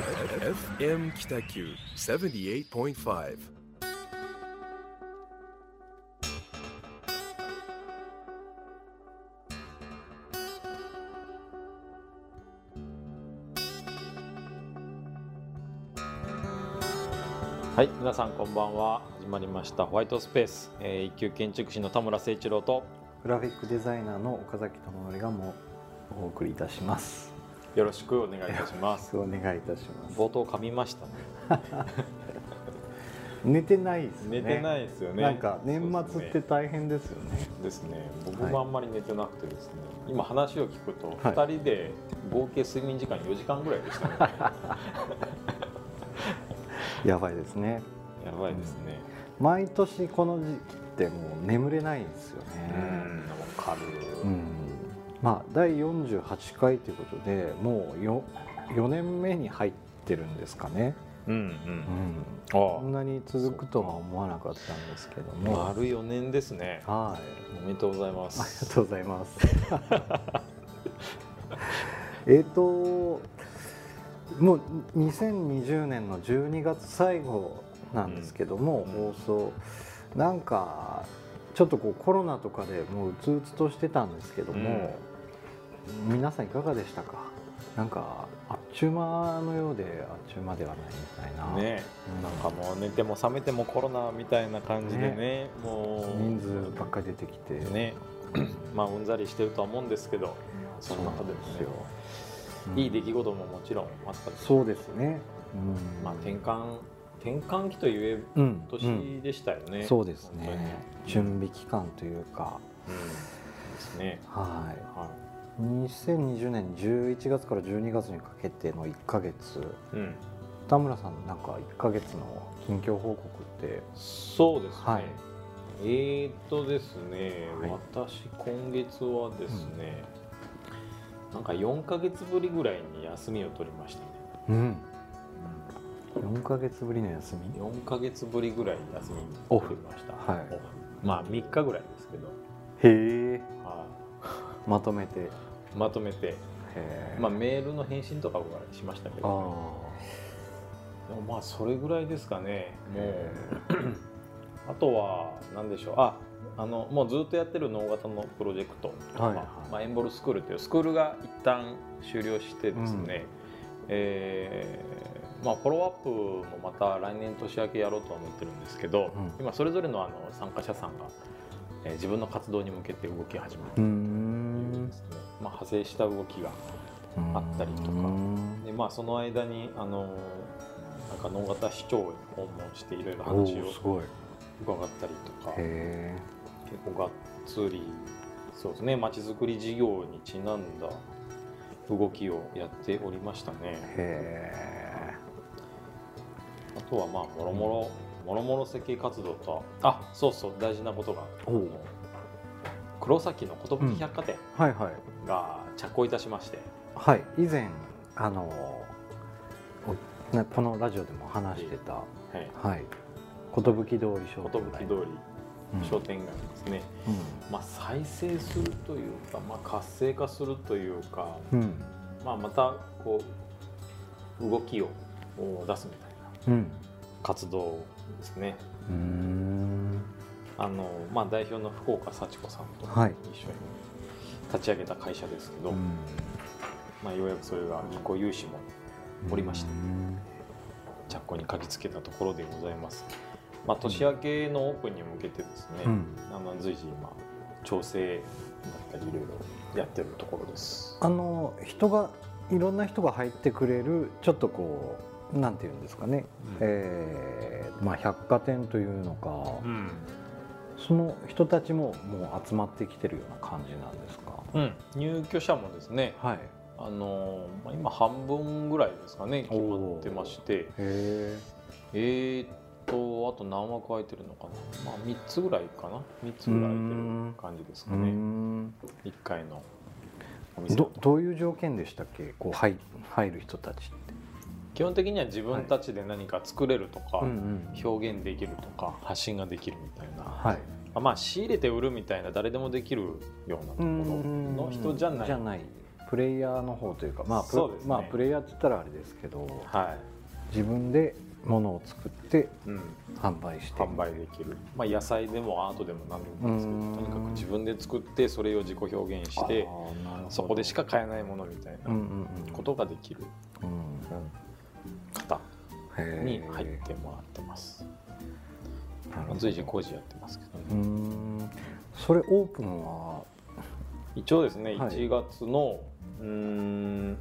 FM 北九78.5はい、皆さんこんばんは。始まりましたホワイトスペース、えー、一級建築士の田村誠一郎とグラフィックデザイナーの岡崎智則がもうお送りいたします。よろしくお願いいたします。お願いいたします。冒頭噛みましたね。寝てないですね。寝てないですよね。なんか年末って大変ですよね。ですね。僕はいもあんまり寝てなくてですね。今話を聞くとはい二人で合計睡眠時間4時間ぐらいでしたね。やばいですね。やばいですね。毎年この時期ってもう眠れないんですようん、ね。わかる。うん。まあ第48回ということでもうよ4年目に入ってるんですかね。うんう。うんん。あこんなに続くとは思わなかったんですけども。丸4年ですね。はい。おめでとうございまありす。がとうございます。えっともう2020年の12月最後なんですけども、うん放送なんかちょっとこうコロナとかでもううつうつとしてたんですけども、皆さんいかがでしたか？なんかあっちゅう間のようであっちゅう間ではないみたいな、ね、なんかもう寝ても覚めてもコロナみたいな感じでねもう。人数ばっかり出てきて。ね。まあうんざりしてるとは思うんですけどその中でもね。うんいい出来事ももちろんあったし、そうですね、うん。まあ、転換転換期といえ年でしたよね、そうですね。準備期間というか。うん。ですね。ははい2020年11月から12月にかけての1ヶ月。い、うん、田村さんなんか1ヶ月の近況報告って？そうですね、はい。えーっとですね、はい。私今月はですね、なんか4か月ぶりぐらいに休みを取りましたね。うん。4ヶ月ぶりの休み？4か月ぶりぐらい休みオフ取りました。はい。まあ3日ぐらいですけど、へえは まとめてまとめて、えまあ、メールの返信とかはしましたけあどでもまあそれぐらいですかね。もう あとは何でしょう。ああのもうずっとやってる脳型のプロジェクト、はいまあまあエンボルスクールというスクールが一旦終了してですね、えーまあ、フォローアップもまた来年年明けやろうとは思ってるんですけど、うん。今それぞれのあの参加者さんが、えー自分の活動に向けて動き始めているん。んですね、まあ、派生した動きがあったりとか。うん。で、まあ、その間にあのなんか能型市長に訪問していろいろお話をーすごい。伺ったりとか。へ結構がっつりそうですねまちづくり事業にちなんだ動きをやっておりましたね。あとはまあもろもろもろもろ設計活動とあ。そうそう大事なことが黒崎の寿百貨店。はいはいが着工いたしまして、はい。以前あのこのラジオでも話してたはい。はい。寿通り商寿店街。通りうん商店街ですね、うまあ、再生するというか、まあ、活性化するというか、んうん。まあ、またこう動きを出すみたいなうん。活動ですね。うーん。あの、まあ、代表の福岡幸子さんとはい。一緒に立ち上げた会社ですけど、うん。まあ、ようやくそれが銀行融資もおりましてうん着工に嗅ぎつけたところでございます、まあ、年明けのオープンに向けてですね、うん。あの随時今調整だったりいろいろやってるところです。あの人がいろんな人が入ってくれるちょっとこうなんていうんですかね、えーまあ、百貨店というのか、うん。その人たちももう集まってきてるような感じなんですか？うん、入居者もですねはい。あのまあ、今半分ぐらいですかね決まってまして。へええーっとあと何枠空いてるのかな、まあ、3つぐらいかな。3つぐらい空いてる感じですかうねん。1階のお店。どどういう条件でしたっけ？こう入入る人たちって。基本的には自分たちで何か作れるとか、ん。表現できるとか発信ができるみたいな、はいまあ仕入れて売るみたいな誰でもできるようなところの人じゃない。じゃない。プレイヤーの方というかまあプそうですね。まあプレイヤーって言ったらあれですけどは自分で物を作ってい、うん、販売して。販売できる、まあ、野菜でもアートでも何でもいいんですけうん。どとにかく自分で作ってそれを自己表現してあーなるほど。そこでしか買えないものみたいうんうなんうん。ことができるうん。方へーに入ってもらってます随時工事やってますけど。ねん。それオープンは？一応ですねはい。1月のうーん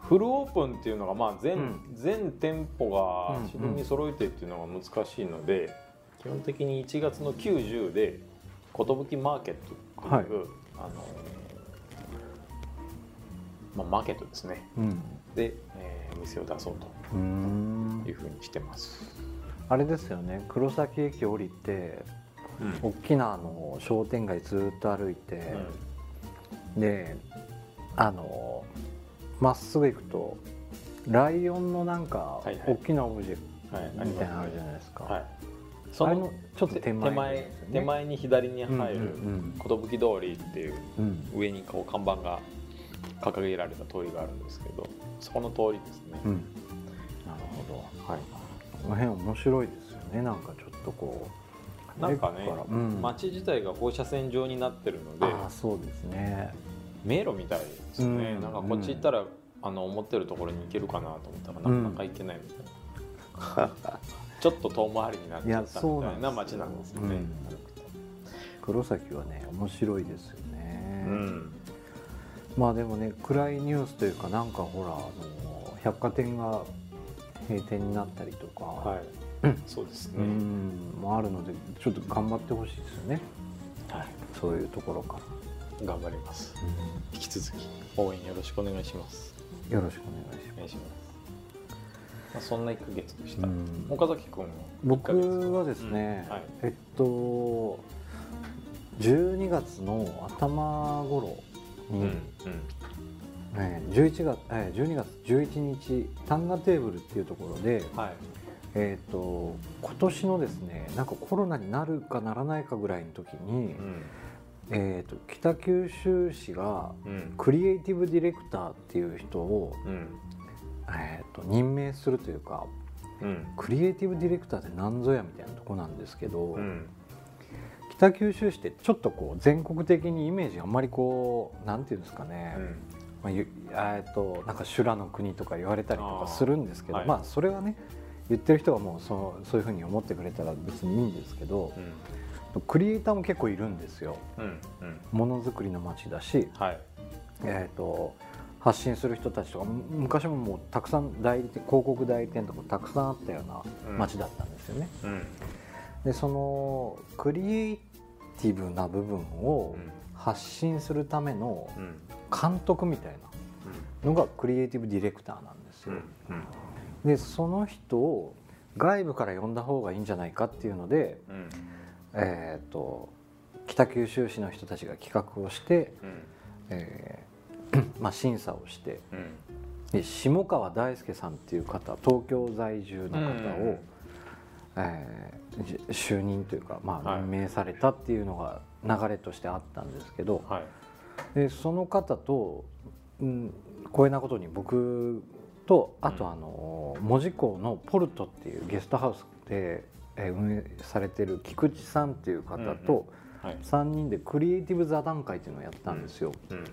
フルオープンっていうのがまあ全,、うん。全店舗がうん自分に揃えてっていうのが難しいので、基本的に1月の90で寿マーケットっていう、はい。あのまあ、マーケットですね。うん。で、えー店を出そうというふうにしてます。あれですよね。黒崎駅降りてうん。大きなあの商店街ずっと歩いて、であのまっすぐ行くとライオンのなんかはいはい。大きなオブジェはい、みたいなのあるじゃないですか、はい、あそのちょっと手前手前手前に左に入るうん寿通りっていううん。うん上にこう看板が掲げられた通りがあるんですけどそこの通りですね、うんうん。なるほど。はい、この辺面白いですよね。なんかちょっとこうなんかねうん、街自体が放射線状になってるのでそうですね。迷路みたいですよね、うん。なんかこっち行ったら、あの思ってるところに行けるかなと思ったらなかなか行けないみたいな、ちょっと遠回りになっちゃったみたいな街なんですよね、うん。黒崎はね面白いですよね、うん。まあでもね暗いニュースというかなんかほらあの百貨店が閉店になったりとか、はい、そうですうね、ん。もあるのでちょっと頑張ってほしいですよね。はい、そういうところから、頑張ります。引き続き応援よろしくお願いします。よろしくお願いします、まあ、そんな1ヶ月でした、うん。岡崎君は僕1ヶ月。はですね、うん。はい。えっと12月の頭頃に、うんうんえー11月、えー12月11日単価テーブルっていうところで、はい。えー、と今年のですねなんかコロナになるかならないかぐらいの時に、うん。えー、と北九州市がうん。クリエイティブディレクターっていう人を、うん。えー、と任命するというかうん。クリエイティブディレクターって何ぞやみたいなとこなんですけど、うん。北九州市ってちょっとこう全国的にイメージあんまりこうなんていうんですかね、まあ、ゆえーとなんか修羅の国とか言われたりとかするんですけどまあそれはね言ってる人がもうそうそういうふうに思ってくれたら別にいいんですけどうん。クリエイターも結構いるんですよ。うんうん。ものづくりの街だし、はい。えー、と発信する人たちとかむ昔ももうたくさん代理店広告代理店とかたくさんあったような街だったんですよね。うん。でそのクリエイティブな部分をうん発信するためのうん。監督みたいなのがクリエイティブディレクターなんですよ。うん。でその人を外部から呼んだ方がいいんじゃないかっていうので、うん。えー、と北九州市の人たちが企画をして、うん。えー まあ、審査をしてうん。で下川大輔さんっていう方東京在住の方を、うん。え就任というか、まあ、はい。任命されたっていうのが流れとしてあったんですけど、はい。でその方と、うん、光栄なことに僕とあとうん。あの、門司港のポルトっていうゲストハウスで、えー運営されてる菊池さんっていう方とはい。3人でクリエイティブ座談会っていうのをやったんですよ。うん。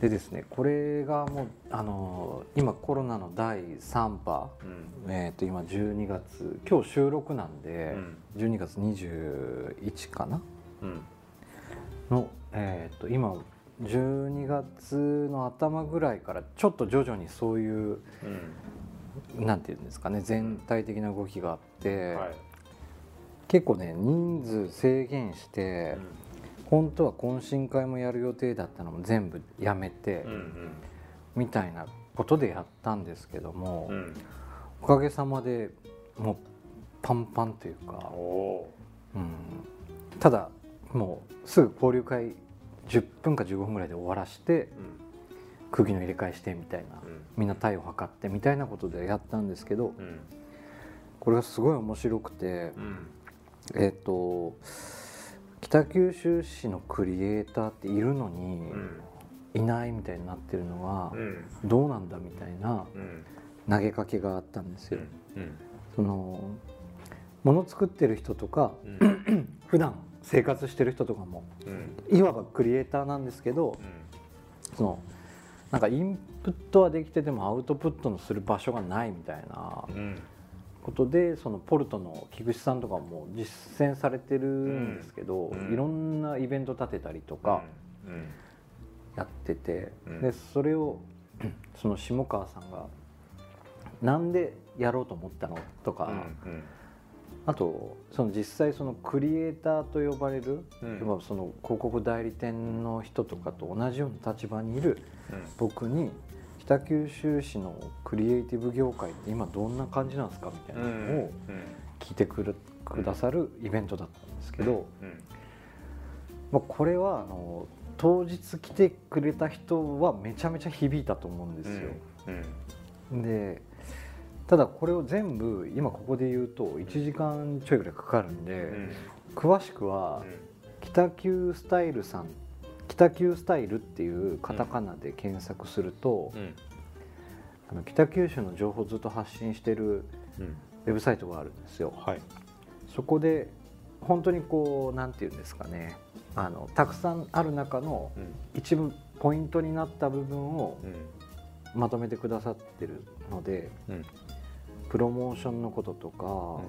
でですねこれがもうあの今コロナの第3波、うん。えー、と今12月今日収録なんでう、ん。12月21かな？うんの、えー、と今12月の頭ぐらいからちょっと徐々にそういううん。なんていうんですかね全体的な動きがあって、はい。結構ね人数制限して、本当は懇親会もやる予定だったのも全部やめて、うんうん。みたいなことでやったんですけども、うん。おかげさまでもうパンパンというかうん、ただもうすぐ交流会10分か15分ぐらいで終わらしてーうん。釘の入れ替えしてみたいなうん。みんな体を測ってみたいなことでやったんですけどうん。これがすごい面白くてうん。えっ、と北九州市のクリエイターっているのに、うん。いないみたいになってるのはうん。どうなんだみたいなうん。投げかけがあったんですよ。うん。その物作ってる人とかうん。普段生活してる人とかもうん。いわばクリエイターなんですけどそのなんかインプットはできててもアウトプットのする場所がないみたいなうんことでそのポルトの菊池さんとかも実践されてるんですけど、うん。いろんなイベント立てたりとかうん。やってて、うん。でそれをその下川さんが「なんでやろうと思ったの?」とか、うんあとその実際そのクリエイターと呼ばれる、うん。その広告代理店の人とかと同じような立場にいる僕に北九州市のクリエイティブ業界って今どんな感じなんですかみたいなのを聞いてくるくださるイベントだったんですけど、まあ、これはあの当日来てくれた人はめちゃめちゃ響いたと思うんですよ。でただこれを全部今ここで言うと1時間ちょいぐらいかかるんで、詳しくは北九スタイルさん北九スタイルっていうカタカナで検索すると、あの北九州の情報をずっと発信してるウェブサイトがあるんですよ。はい。そこで本当にこうなんていうんですかねあのたくさんある中の一部ポイントになった部分をまとめてくださってるので、うんプロモーションのこととか、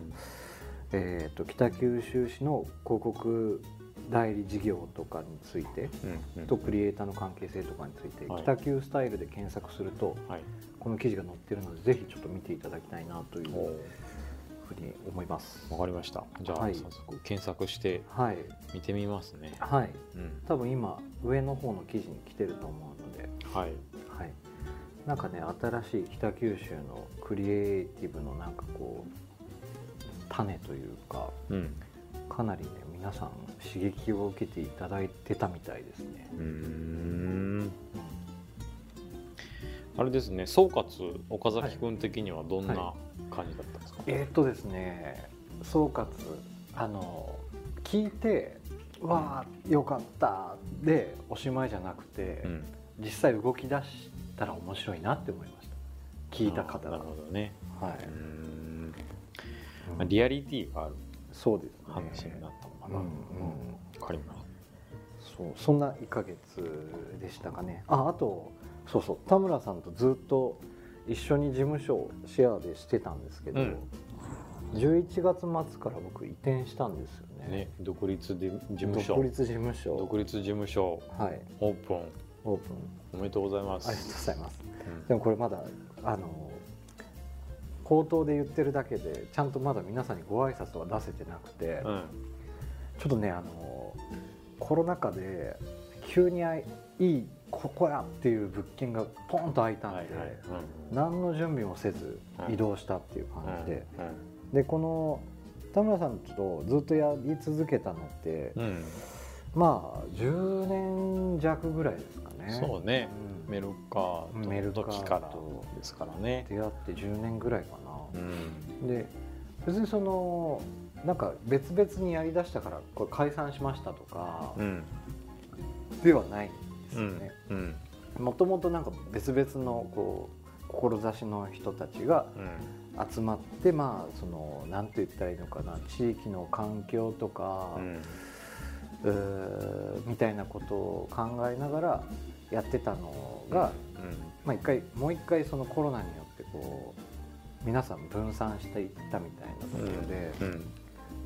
えー、と北九州市の広告代理事業とかについてとクリエイターの関係性とかについて、はい。北九スタイルで検索するとはい。この記事が載ってるのでぜひちょっと見ていただきたいなというふうに思います。わかりました。じゃあはい。早速検索してはい、見てみますね。はい、うん。多分今上の方の記事に来てると思うので、はいはい、なんかね新しい北九州のクリエイティブのなんかこう種というかうん。かなりね皆さん刺激を受けていただいてたみたいですね。あれですね総括岡崎君的にはどんなは感じだったんですか、えーっとですね総括あの聞いて「わあよかった」でおしまいじゃなくて、うん。実際動き出したら面白いなって思いました。聞いた方が。なる。ほどね。はい。まあリアリティがあるそうですね話になったのかな、うんうんわかりましそうそんな1ヶ月でしたかね。ああとそうそう。田村さんとずっと一緒に事務所をシェアでしてたんですけど、うん。11月末から僕移転したんですよね。たね独立で事務所。独立事務所。独立事務所。はい。オープン。オープンおめでとうございます。ありがとうございます。うん。でもこれまだあの口頭で言ってるだけでちゃんとまだ皆さんにご挨拶は出せてなくて、うん。ちょっとねあのコロナ禍で急にあいいいここやっていう物件がポンと開いたんで、はいはい。うん。何の準備もせずうん。移動したっていう感じで、うでこの田村さんとずっとやり続けたのって、まあ10年弱ぐらいですか？ね。そうね。うん。メルカート時からですからね。出会って10年ぐらいかな、うん。で別にそのなんか別々にやりだしたからこれ解散しましたとかうん。ではないんですうんよね。うん。もともとなんか別々のこう志の人たちがうん集まってまあその何て言ったらいいのかな地域の環境とか、うん。みたいなことを考えながらやってたのが、まあ、一回もう一回そのコロナによってこう皆さん分散していったみたいなところで、うん。うん。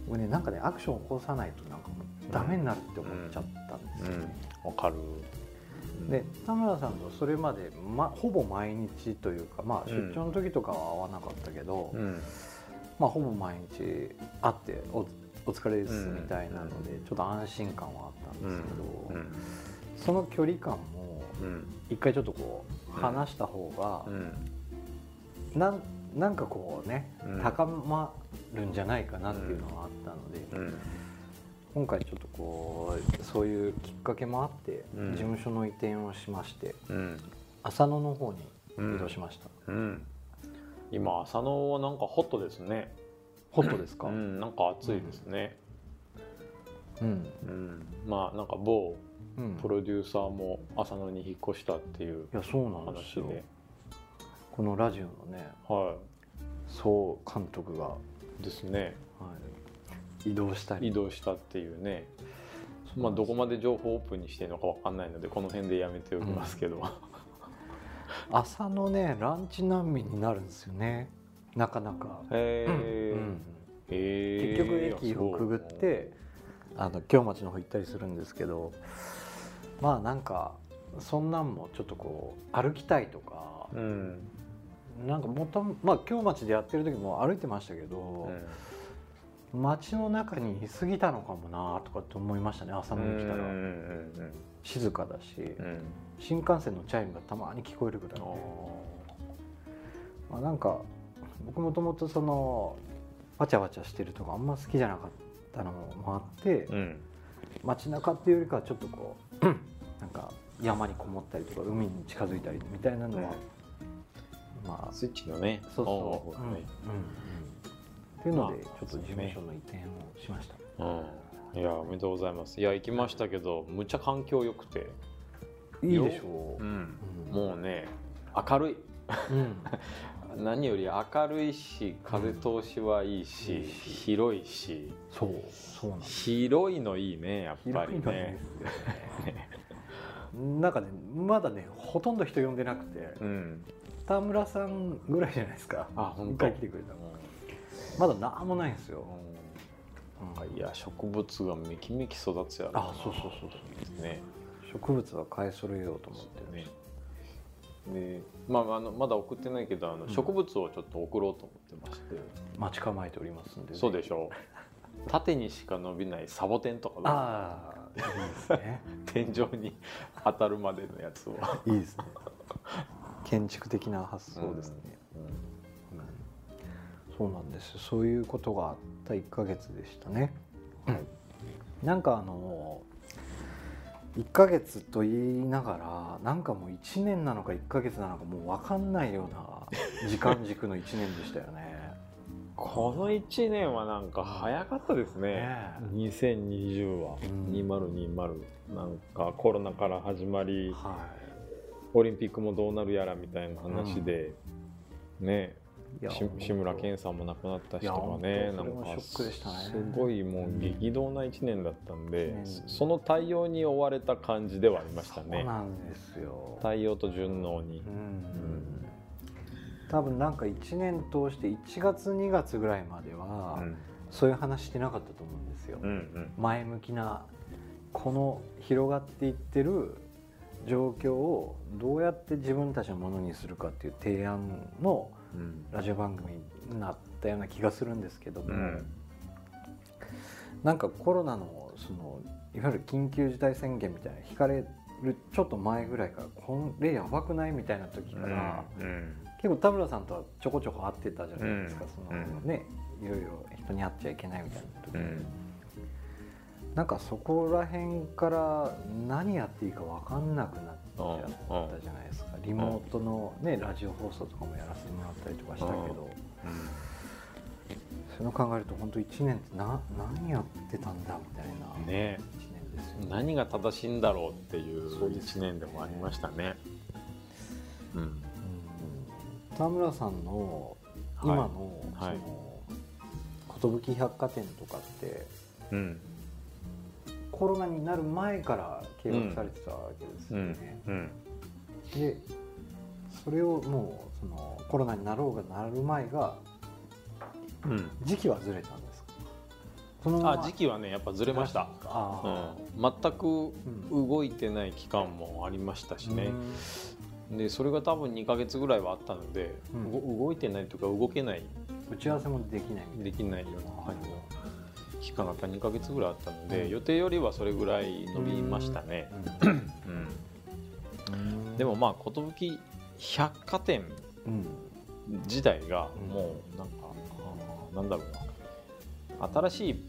僕ねなんかねアクションを起こさないとなんかもうダメになるって思っちゃったんですよ。ね。わかる。で田村さんとそれまで、ま、ほぼ毎日というか、まあ、うん。出張の時とかは会わなかったけど、うん。まあ、ほぼ毎日会っておお疲れですうんみたいなので、ちょっと安心感はあったんですけど、うん。その距離感もうん一回ちょっとこううん。話した方がう、ん。なんなんかこうね、うん。高まるんじゃないかなっていうのがあったので、うん。今回ちょっとこうそういうきっかけもあって、うん。事務所の移転をしましてうん。浅野の方に移動しました、うん。今浅野はなんかホットですね。ホットですか、うん。なんか暑いですね。うん。うん。まあなんか某うんプロデューサーも浅野に引っ越したっていういやそうなんですよ。話で、このラジオのねは総監督が、い、ですね。はい、移動したり。移動したっていうね。まあどこまで情報オープンにしてるのかわかんないのでこの辺でやめておきますけど、朝のねランチ難民になるんですよね。なかなか、へえ、うんへ結局駅をくぐってあの京町の方行ったりするんですけどまあなんかそんなんもちょっとこう歩きたいとかそううん、なんかもともまあ京町でやってる時も歩いてましたけうど、ん街の中にいすぎたのかもなとかって思いましたね朝のに来たら、うんうん静かだし、うん。うん新幹線のチャイムがたまに聞こえるぐらいで、まあ、なんか僕もともとそのわちゃわちゃしてるとかあんま好きじゃなかったのもあって、うん街中っていうよりかはちょっとこう なんか山にこもったりとか海に近づいたりみたいなのは、まあスイッチのねそうそう、うん。うん。うんっていうのでまあちょっと事務所の移転をしました、うん、いやおめでとうございます。いや行きましたけどむっちゃ環境良くて、いいでしょう、うん、うん。もうね明るい。うん、何より明るいし風通しはいいし、いいし。広いし。そうそうなん広いのいいねやっぱりね。なんかねまだねほとんど人呼んでなくてうん。田村さんぐらいじゃないですか。あ本当。一回来てくれたの。まだ何もないんですよ、うん。いや植物がめきめき育つやろあそうそうそうそう。ね。植物は買い揃えようと思って。ねでまああのまだ送ってないけどあのん。植物をちょっと送ろうと思ってまして、待ち構えておりますんで、そうでしょう。縦にしか伸びないサボテンとかああいいですね。天井に当たるまでのやつを、いいですね。建築的な発想ですね、うん。そうなんです。そういうことがあった1ヶ月でしたね、なんかあの1ヶ月と言いながらなんかもう1年なのか1ヶ月なのかもう分かんないような時間軸の1年でしたよね。この1年はなんか早かったですね。ね2020は、うん。2020なんかコロナから始まりはオリンピックもどうなるやらみたいな話で、ねいいやし志村けんさんも亡くなった人がねなんかすごいもう激動な1年だったんで、うん。その対応に追われた感じではありましたそうねなんですよ。対応と順応に。う、ん。多分なんか1年通して1月2月ぐらいまでは、うん。そういう話してなかったと思うんですよ、うんうん。前向きなこの広がっていってる状況をどうやって自分たちのものにするかっていう提案のうんラジオ番組になったような気がするんですけども、うん。なんかコロナのそのいわゆる緊急事態宣言みたいなの引かれるちょっと前ぐらいからこれやばくないみたいな時から、うん。結構田村さんとはちょこちょこ会ってたじゃないですか、うん。そのねいろいろ人に会っちゃいけないみたいな時に、うん。なんかそこら辺から何やっていいか分かんなくなっちゃったじゃないですか、リモートの、ね、ラジオ放送とかもやらせてもらったりとかしたけど、そういうの考えると本当1年ってな何やってたんだみたいなうんね。1年ですよね。何が正しいんだろうっていうそうです1年でもありましたね。うん。うん。田村さんの今の,、はい。その寿百貨店とかってうん。コロナになる前から計画されてたわけですよね。うんでそれをもうそのコロナになろうがなる前がうん。時期はずれたんですか？そのあ時期はねやっぱずれました、あうん、全く動いてない期間もありましたしね。う、ん。でそれが多分2か月ぐらいはあったので、うん。ご動いてないというか動けない。打ち合わせもできない。できないような感じの期間がやっぱ2か月ぐらいあったので、うん。予定よりはそれぐらい伸びましたね、うんでもまあ寿百貨店うん自体がうん。もうなんか、あーなんだろうな。新しい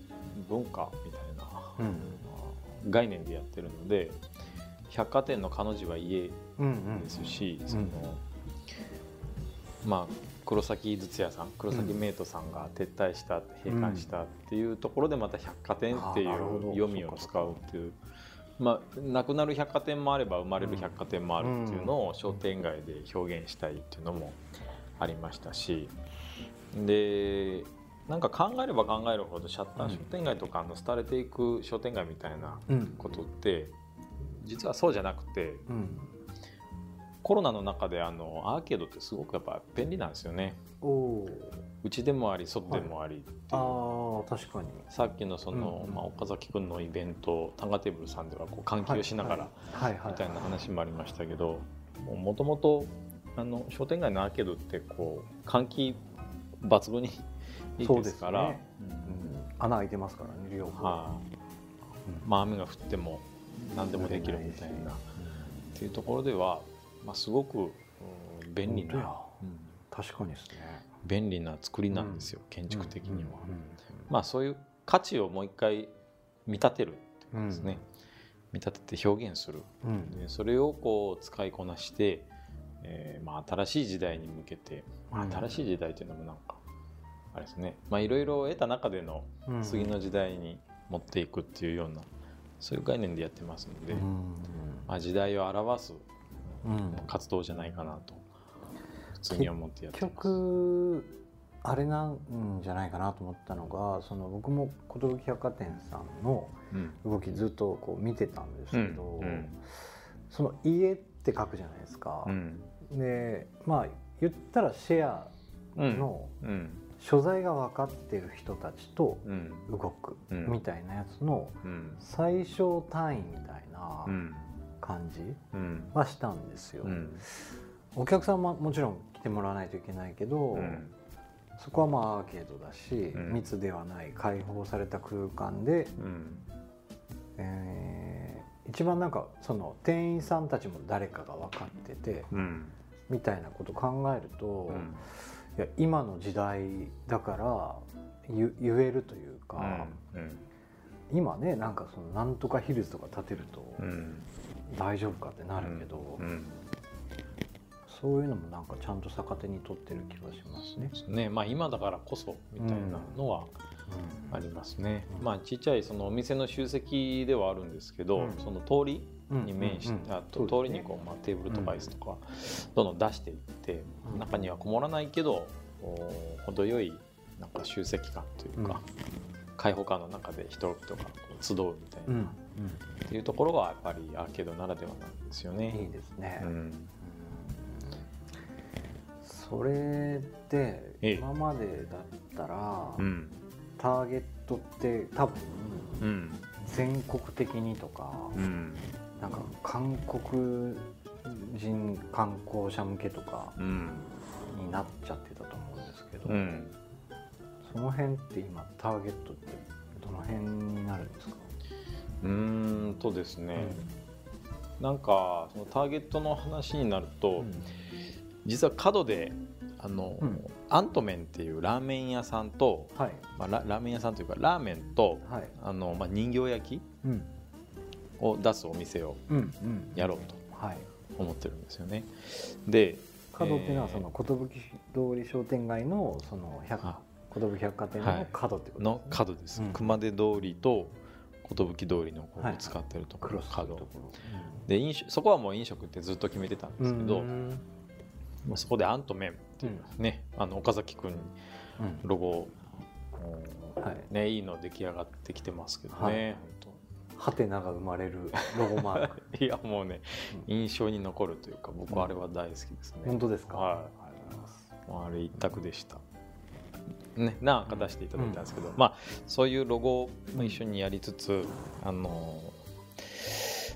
文化みたいな、うん。概念でやってるので百貨店の彼女は家うんうん。ですし、んそのまあ黒崎筒屋さん黒崎メイトさんが撤退した閉館したっていうところでまた百貨店っていう読みを使うっていうまあ、なくなる百貨店もあれば生まれる百貨店もあるっていうのを商店街で表現したいっていうのもありましたし。でなんか考えれば考えるほどシャッター商店街とかあの廃れていく商店街みたいなうん。ことって実はそうじゃなくてうん。コロナの中であのアーケードってすごくやっぱ便利なんですよね。うちでもあり外でもありっていう。ああ確かに。さっきのその、うんまあ、岡崎君のイベントタンガテーブルさんではこう換気をしながらみたいな話もありましたけどもともとあの商店街のアーケードってこう換気抜群にいいですから。そうん。穴開いてますからね両方。はい。まあ、雨が降っても何でもできるみたいな。っていうところでは、まあ、すごくうん便利な、うん。確かにですね便利な作りなんですよ、建築的には。うんまあそういう価値をもう一回見立てるっていうかですね、見立てて表現する。うん。でそれをこう使いこなして、えーまあ、新しい時代に向けて、まあうん新しい時代というのもなんかあれですね。まあいろいろ得た中でのうん。次の時代に持っていくっていうようなそういう概念でやってますので、うん。まあ、時代を表すうん。活動じゃないかなと普通に思ってやって結。局あれなんじゃないかなと思ったのがその僕も寿百貨店さんのうん。動きずっとこう見てたんですけど、うん。うん。その家って書くじゃないですか、うん。でまあ言ったらシェアうん。のうん。所在が分かってる人たちとうん。動くうん。みたいなやつのうん。最小単位みたいなうん。感じうん。はしたんですよ。うんお客さんももちろん来てもらわないといけないけど、うん。そこはまあアーケードだし、うん。密ではない開放された空間で、うん。えー一番なんかその店員さんたちも誰かが分かっててうん。みたいなこと考えると、うん。いや今の時代だから言言えるというか、うん。今ねなんかそのなんとかヒルズとか建てるとうん。大丈夫かってなるけど、うんそういうのもなんかちゃんと逆手に取ってる気がしますね。ね。まあ今だからこそみたいなのはありますね、まあちっちゃいそのお店の集積ではあるんですけど、うん。その通りうんに面して、うんうんあと通りにこう、まあ、テーブルとか椅子とかどんどん出していって、うん。中にはこもらないけどお程よいなんか集積感というか、開放感の中で人々がこう集うみたいな、うん。うん。っていうところがやっぱりアーケードならではなんですようんいいね。ですね。うんうんそれってええ。今までだったら、うん。ターゲットって多分うん。全国的にとか、うん。なんか韓国人観光者向けとかうん。になっちゃってたと思うんですけど、うん。その辺って今ターゲットってどの辺になるんですか、うーんとですね、なんかそのターゲットの話になると、うん実は角であの、うん。アントメンっていうラーメン屋さんと、はい。まあ、ララーメン屋さんというかラーメンとはい。あの、まあ、人形焼きうん。を出すお店をやろうはい。と思ってるんですよね。で角っていうのはえーその寿通り商店街のその百あ。寿百貨店の角ってことの角です、うん。熊手通りと寿通りのこうはい。使ってるところ、角。で飲酒そこはもう飲食ってずっと決めてたんろですけど、そこでアントメン。っていうね、あの岡崎君にうん。ロゴはい。ねいいの出来上がってきてますけどね、はい。ハテナが生まれるロゴマーク。いやもうね、印象に残るというか僕はあれは大好きですね、本当ですか？はい。あれ一択でした。ね何か出していただいたんですけど、まあそういうロゴも一緒にやりつつ、あの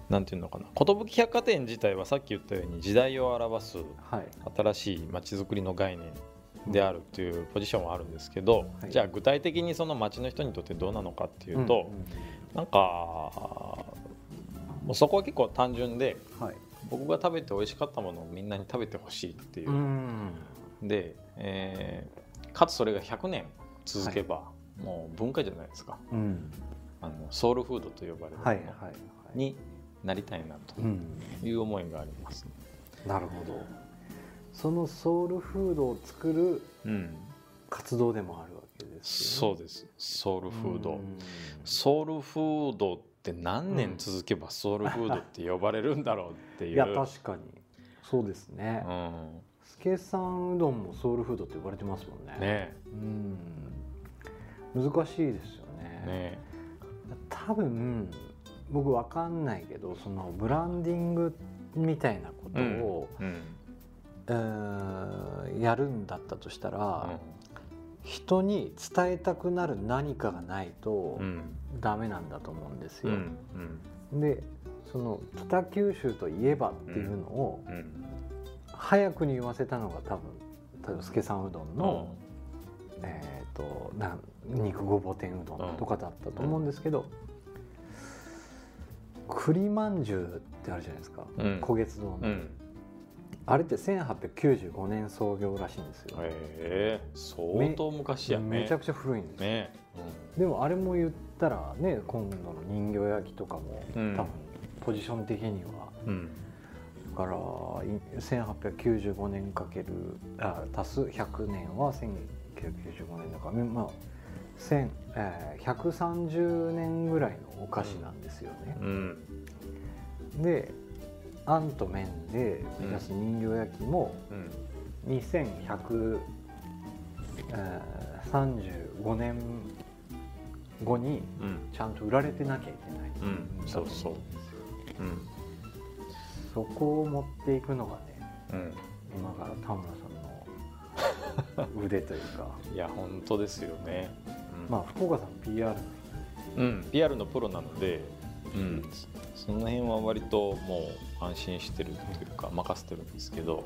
なんていうのかな。寿百貨店自体はさっき言ったように時代を表すはい。新しい街づくりの概念であるっていうポジションはあるんですけど、はい。じゃあ具体的にその街の人にとってどうなのかっていうと、なんかもうそこは結構単純でうんはい。僕が食べて美味しかったものをみんなに食べてほしいっていう、ん。で、えーかつそれが100年続けば、もう文化じゃないですか。うん。あのソウルフードと呼ばれるもはいはいのはい。になりたいなうんという思いがあります。なるほど。そのソウルフードを作るうん、活動でもあるわけですよね。そうです。ソウルフード、うん。ソウルフードっって何年続けばソウルフードって呼ばれるんだろうっていう、いや確かに。そうですね。うん。助さんうどんもソウルフードって呼ばれてますもんね。ね。うん。難しいですよね。ね。多分僕わかんないけどそのブランディングみたいなことを、うんえーやるんだったとしたら、うん。人に伝えたくなる何かがないとうん。ダメなんだと思うんですよ。うんでその北九州といえばっていうのをうん。早くに言わせたのが多分例えば助さんうどんの、えー、となん肉ごぼう天うどんとかだったと思うんですけど、栗まんじゅうってあるじゃないですか、うん。焦げつ堂の、うん。あれって1895年創業らしいんですよ、へえ相当昔やね。めちゃくちゃ古いんですよ、ね。でもあれも言ったらね今度の人形焼きとかも、うん。多分ポジション的には。うん。だからい1895年かけるあ足す100年は1995年だから。まあ1000えー130年ぐらいのお菓子なんですよね。うん。であんと麺で目指す人形焼きもうん。2135年後にうん。ちゃんと売られてなきゃいけない、うん。そうそう。うん。そこを持っていくのがねうん。今から田村さんの腕というか。いや本当ですよね。うん。まあ福岡さん PR うん、PR のプロなので、うん、その辺は割ともう安心してるというか任せてるんですけど、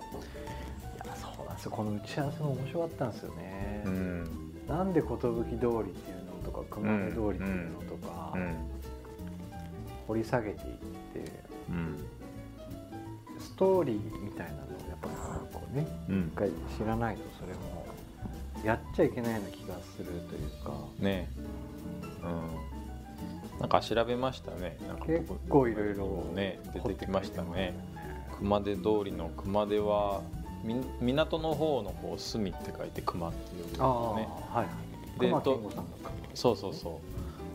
いやそうなんですよ。この打ち合わせも面白かったんですよね、うん。なんで寿通りっていうのとか熊野通りっていうのとか、うん。掘り下げていってうん。ストーリーみたいなのをぱこうねうん。一回知らないとそれもやっちゃいけないような気がするというか。ね。うん。なんか調べましたね。なんか結構いろいろね。出てきましたね。ね熊手通りの熊手はみ港の方のこう隅って書いて熊っていうね。はいはい。で熊健吾さんのそうそうそ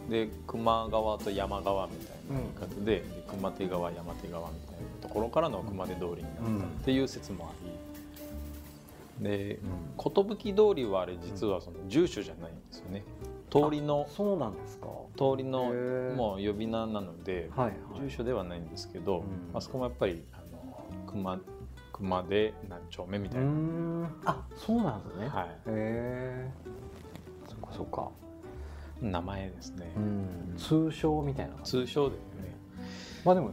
う。で熊川と山川みたいな言い方で,、で熊手川山手川みたいなところからの熊手通りになったっていう説もありで寿通りはあれ実はその住所じゃないんですよね。通りのそうなんですか。通りのもう呼び名なのではいはい。住所ではないんですけど、うん。あそこもやっぱりあの熊熊手何丁目みたいな、ん。あそうなんですね、はい。へえそっかそっか。名前ですね、うん。通称みたいな通称でね。まあでも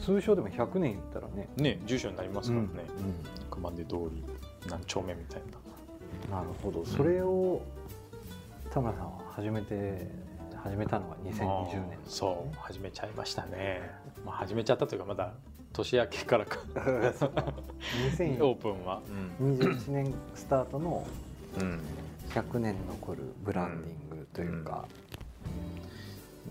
通称でも100年言ったらね。ね住所になりますからね、うん熊手通り何丁目みたいな。なるほど。それを田村さんは始めて始めたのが2020年。そう。始めちゃいましたね、まあ、始めちゃったというかまだ年明けからか。オー2021プンは。年スタートのうん、うん100年残るブランディングというか、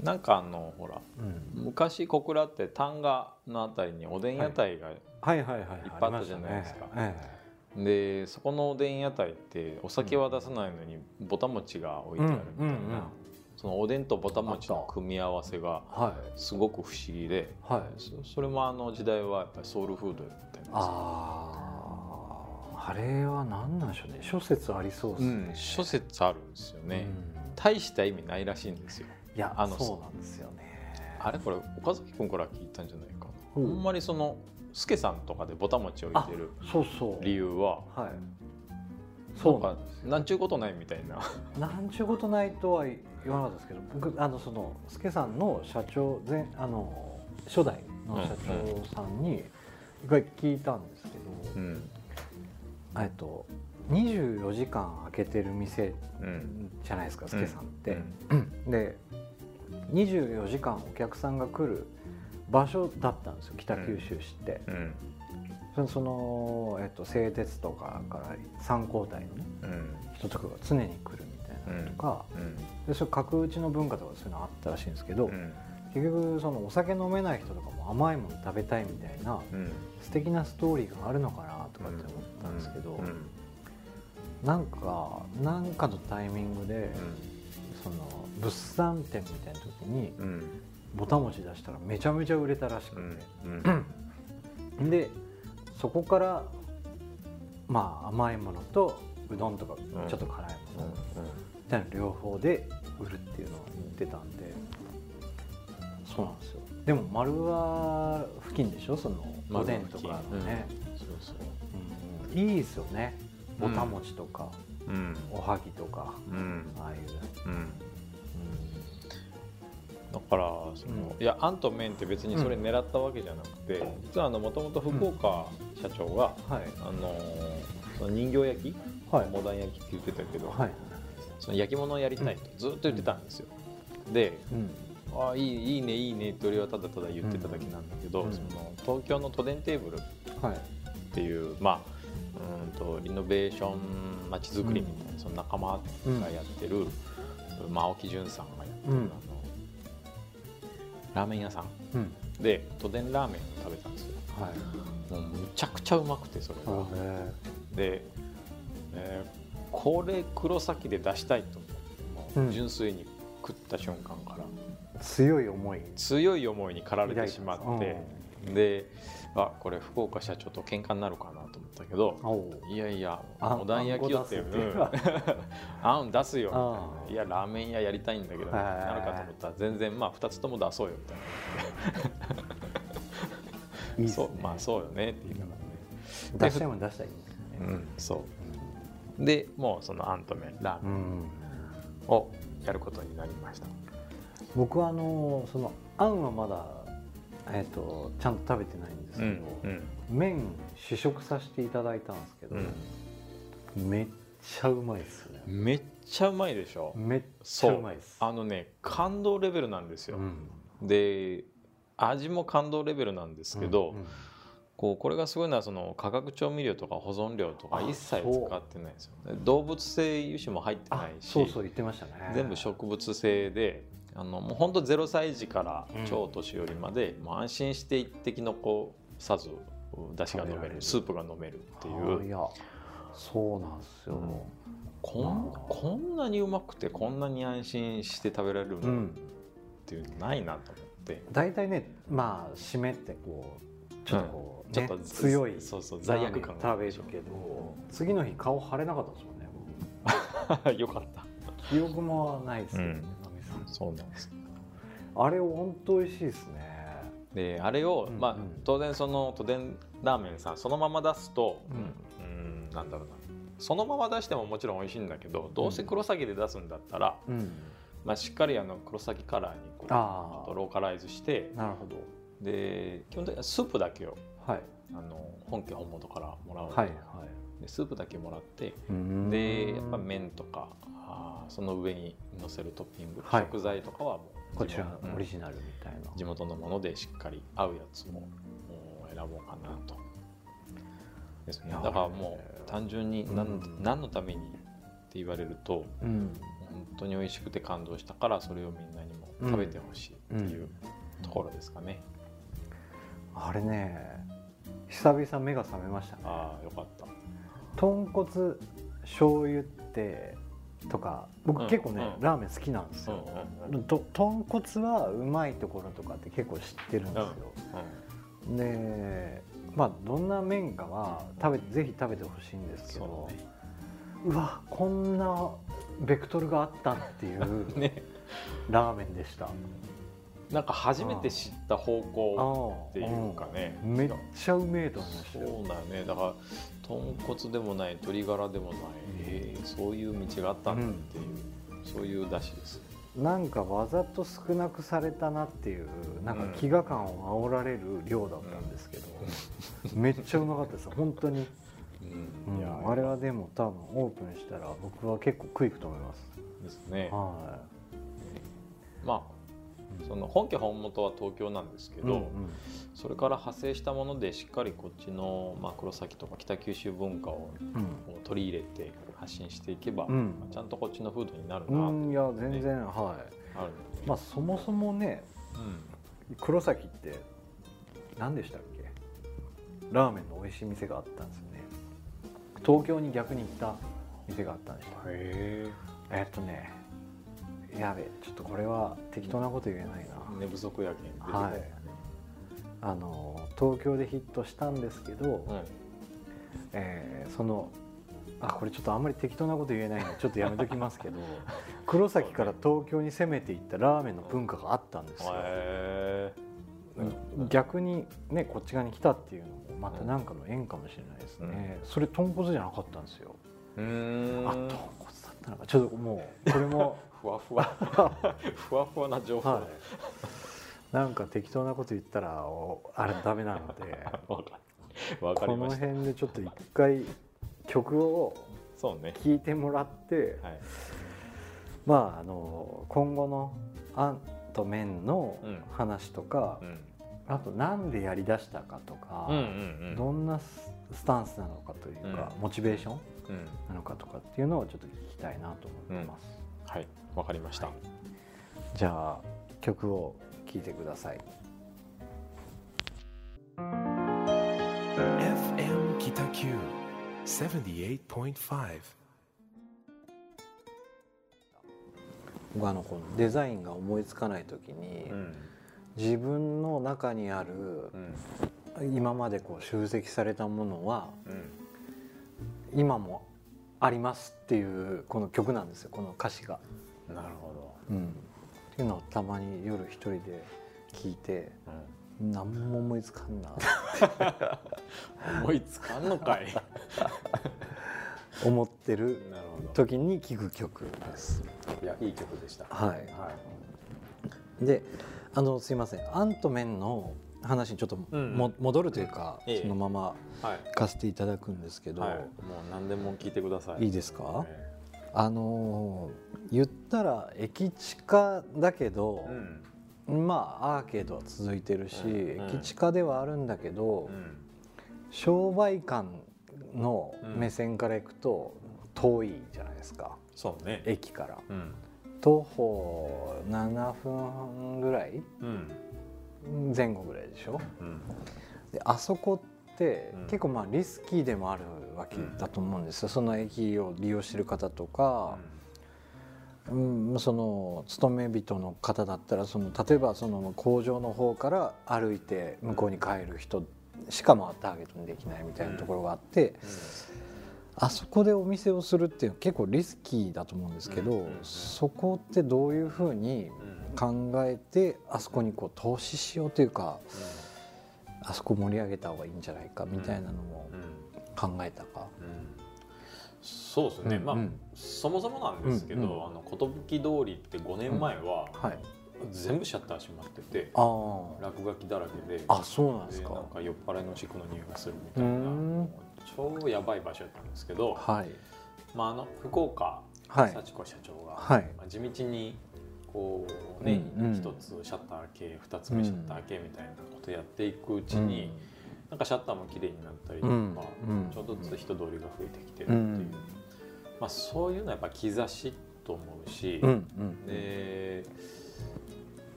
なんかあのほらうん。昔小倉って丹賀のあたりにおでん屋台が、はい。っぱいあったじゃないですか。でそこのおでん屋台ってお酒は出さないのにぼた餅が置いてあるみたいな、うんうんうんそのおでんとぼた餅の組み合わせがすごく不思議ではい。そそれもあの時代はやっぱりソウルフードだったんです。よあああれは何なんでしょうね。諸説ありそうですね、うん、諸説あるんですよね、うん。大した意味ないらしいんですよいやあのそうなんですよね。あれ？これ岡崎君から聞いたんじゃないか。な、うん。ほんまにその助さんとかでぼた餅を置いてるそうそう。理由は？はい。なそうんかなんちゅうことないみたいな。なんちゅうことないとは言わなかったですけど僕あのその助さんの社長前あの初代の社長さんに一回聞いたんですけど、うん。えっと24時間開けてる店うん。じゃないですか助さんって、うん。で24時間お客さんが来る場所だったんですよ北九州市って、うん。そのその、えっと、製鉄とかから三交代のねうん。人とかが常に来るみたいなのとか、うん。でそれ角打ちの文化とかそういうのあったらしいんですけど、うん。結局そのお酒飲めない人とかも甘いもの食べたいみたいなうん。素敵なストーリーがあるのかなとかって思ったんですけど、うん。なんかなんかのタイミングで、その物産展みたいな時にうん。ぼたもち出したらめちゃめちゃ売れたらしくうん。て、うん。でそこからまあ甘いものとうどんとかうん。ちょっと辛いもの、うん。みたいな両方で売るっていうのを言ってたんで。そうなんですよ。でも丸は付近でしょ？そのおでんとかのね、そうそう。うん。いいですよね。ぼたもちとか、うん。おはぎとかうん。ああいう、うん。だからその、うん。いやあんと麺って別にそれ狙ったわけじゃなくて、実はもともと福岡社長が、はい。あのその人形焼き、はい。モダン焼きって言ってたけど、はい、その焼き物をやりたいとずっと言ってたんですよ。でうん。あいいいいねいいねって俺はただただ言ってただけなんだけど、うん。その東京の都電テーブルっはいてい。うまあうんとリノベーションまちづくりみたいな、その仲間がやってる、まあ、青木淳さんがやってる、うんあのラーメン屋さん。うん。で都電ラーメンを食べたんですよ。はい。もうむちゃくちゃうまくてそれが、へで、えーこれ黒崎で出したいと思ってもう純粋に食った瞬間から。ー強い思い。強い思いに駆られてしまって、であこれ福岡社長と喧嘩になるかなったけどいやいやあモダン焼きよってあんこ出すってうん。あん出すよ。みたいあ。ないやラーメン屋やりたいんだけどなるかと思ったら全然まあ2つとも出そうよみたいいいっすね。なそうまあそうよねって言いなが出したいもん出したらいいですらね、ねうん、そう。でもうそのあんと麺ラーメンうん。をやることになりました。僕はあのそのあんはまだえっ、とちゃんと食べてないんですけど、うん。麺試食させていただいたんですけど、めっちゃうまいですね。めっちゃうまいでしょ？めっちゃうまいです。あのね感動レベルなんですよ、うん。で味も感動レベルなんですけど、うんうん。こうこれがすごいのはその化学調味料とか保存料とかあ一切使ってないですよ。ね動物性油脂も入ってあないしそうそう言ってましたね。全部植物性であのもう本当0歳児からうん。超年寄りまで、もう安心して一滴残さず出汁が飲める。るスープが飲めるっていう。あいやそうなんですよ、こんこんなにうまくてこんなに安心して食べられるのっうんていうのないなと思って、大体ねまあ締めってこうちょっとこう、ねちょっと強いそうそう罪悪感が食べるけど次の日顔腫れなかったですもんね よかった。記憶もないですよね、うん。そうなんですあれ本当美味しいですねであれを、うんまあうん当然その都電ラーメンさんそのまま出すと、ううん、なんだろうな。そのまま出してももちろん美味しいんだけどどうせ黒崎で出すんだったら、うん。まあ、しっかりあの黒崎カラー。にこうローカライズしてなるほど。で基本的にはスープだけをはい。あの本家本元からもらう、はいはい。でスープだけもらってうん。でやっぱ麺とかあーその上に乗せるトッピング、はい。食材とかはもうこちらオリジナルみたいな、地元のものでしっかり合うやつをもう選ぼうかなと。ですね、だからもう単純に何,、うん。何のためにって言われるとうん。本当に美味しくて感動したからそれをみんなにも食べてほしいっていうところですかね。あれね久々目が覚めましたね。ああよかった。豚骨醤油ってとか僕うん結構ね、うん。ラーメン好きなんですうんよ、うん。と豚骨はうまいところとかって結構知ってるんですよ、でまあどんな麺かは食べぜひ食べてほしいんですけそどううわこんなベクトルがあったっていう ね。ねラーメンでした。なんか初めて知った方向あっていうかね。めっちゃうめえと思いましたそうよだよね。だから豚骨でもない鶏ガラでもない、えーそういう道があったんだっていう、そういうだしですなんかわざと少なくされたなっていうなんか飢餓感を煽られる量だったんですけど、めっちゃうまかったです本当に、うん。うん。いやあれはでも多分オープンしたら僕は結構食いくと思います。ですね。はまあその本家本元は東京なんですけいど、うんそれから派生したものでしっかりこっちの、まあ、黒崎とか北九州文化を取り入れて発信していけば、うん。まあちゃんとこっちの風土になるうな、ん、うんいや全然はい。ある。まあそもそもね黒崎って何でしたっけ？ラーメンの美味しい店があったんですよね。東京に逆に行った店があったんでしたへえっとねやべちょっとこれは適当なこと言えないな、寝不足やけん出てきたよね。あの東京でヒットしたんですけど、うんえーそのあこれちょっとあんまり適当なこと言えないのでちょっとやめときますけど 黒崎から東京に攻めていったラーメンの文化があったんですよ、へ逆にねこっち側に来たっていうのもまた何かの縁かもしれないですね、それ豚骨じゃなかったんですよ、あ豚ったのかちょっともうこれも ふわふわ。ふわふわな情報、はい。なんか適当なこと言ったらおあれダメなので。このりました。辺でちょっと一回曲を聴いてもらって、はい。まああの今後のアンとメンのうん。話とかう、ん。あとなんでやりだしたかとか、うんうん。どんなススタンスなのかというか、うん。モチベーションなのかとかっていうのをちょっと聞きたいなと思ってます、はい。わかりました、はい。じゃあ曲を聴いてください。FM Kitakyu 78.5. 僕あのこのデザインが思いつかない時に、うん。自分の中にあるうん今までこう集積されたものはうん。今もありますっていうこの曲なんですよこの歌詞が。なるほうん、っていうのをたまに夜一人で聞いてど、うん。何も思いつかんな。思いつかんのかい。思ってる時に聴く曲です。いやいい曲でした。はい、はい。であのすいません。アントメンの話にちょっとも、うん戻るというか、ええ。そのままはい。聞かせていただくんですけど、はい、もう何でも聞いてください。いいですか、えあのー言ったら駅地下だけどまあアーケードは続いてるし、うん。駅地下ではあるんだけど、うん、商売館の目線からいくと遠いじゃないですか。そうね。駅から。うん、徒歩7分ぐらいうん、前後ぐらいでしょ？うん、であそこってうん。結構まあリスキーでもあるわけだと思うんですよ、その駅を利用してる方とか、うん、その勤め人の方だったらその例えばその工場の方から歩いて向こうに帰る人しかまあターゲットにできないみたいなところがあって、あそこでお店をするっていうのは結構リスキーだと思うんですけど、うんうん。うん。そこってどういうふうにうん、考えてあそこにこう投資しようというかあそこ盛り上げた方がいいんじゃないかみたいなのもうん、うん、考えたか。そうですね。まあ、うん。うんそもそもなんですけど、うん。うん。あの寿通りって5年前は、はい、全部シャッター閉まってて、あ落書きだらけで、ああそうなんですか。でなんか酔っ払いのシクの匂いがするみうたいな。ん。超やばい場所だったんですけど、はい。まああの福岡はい。幸子社長が、はい。まあ、地道にこうねうんうん。一、つシャッター開け二つ目シャッター開けみたいなことやっていくうちに、なんかシャッターも綺麗になったりとか、うんうん。ちょっとずつ人通りが増えてきてるっていう、うん。まあ、そういうのはやっぱ兆しと思うし、うんうん。で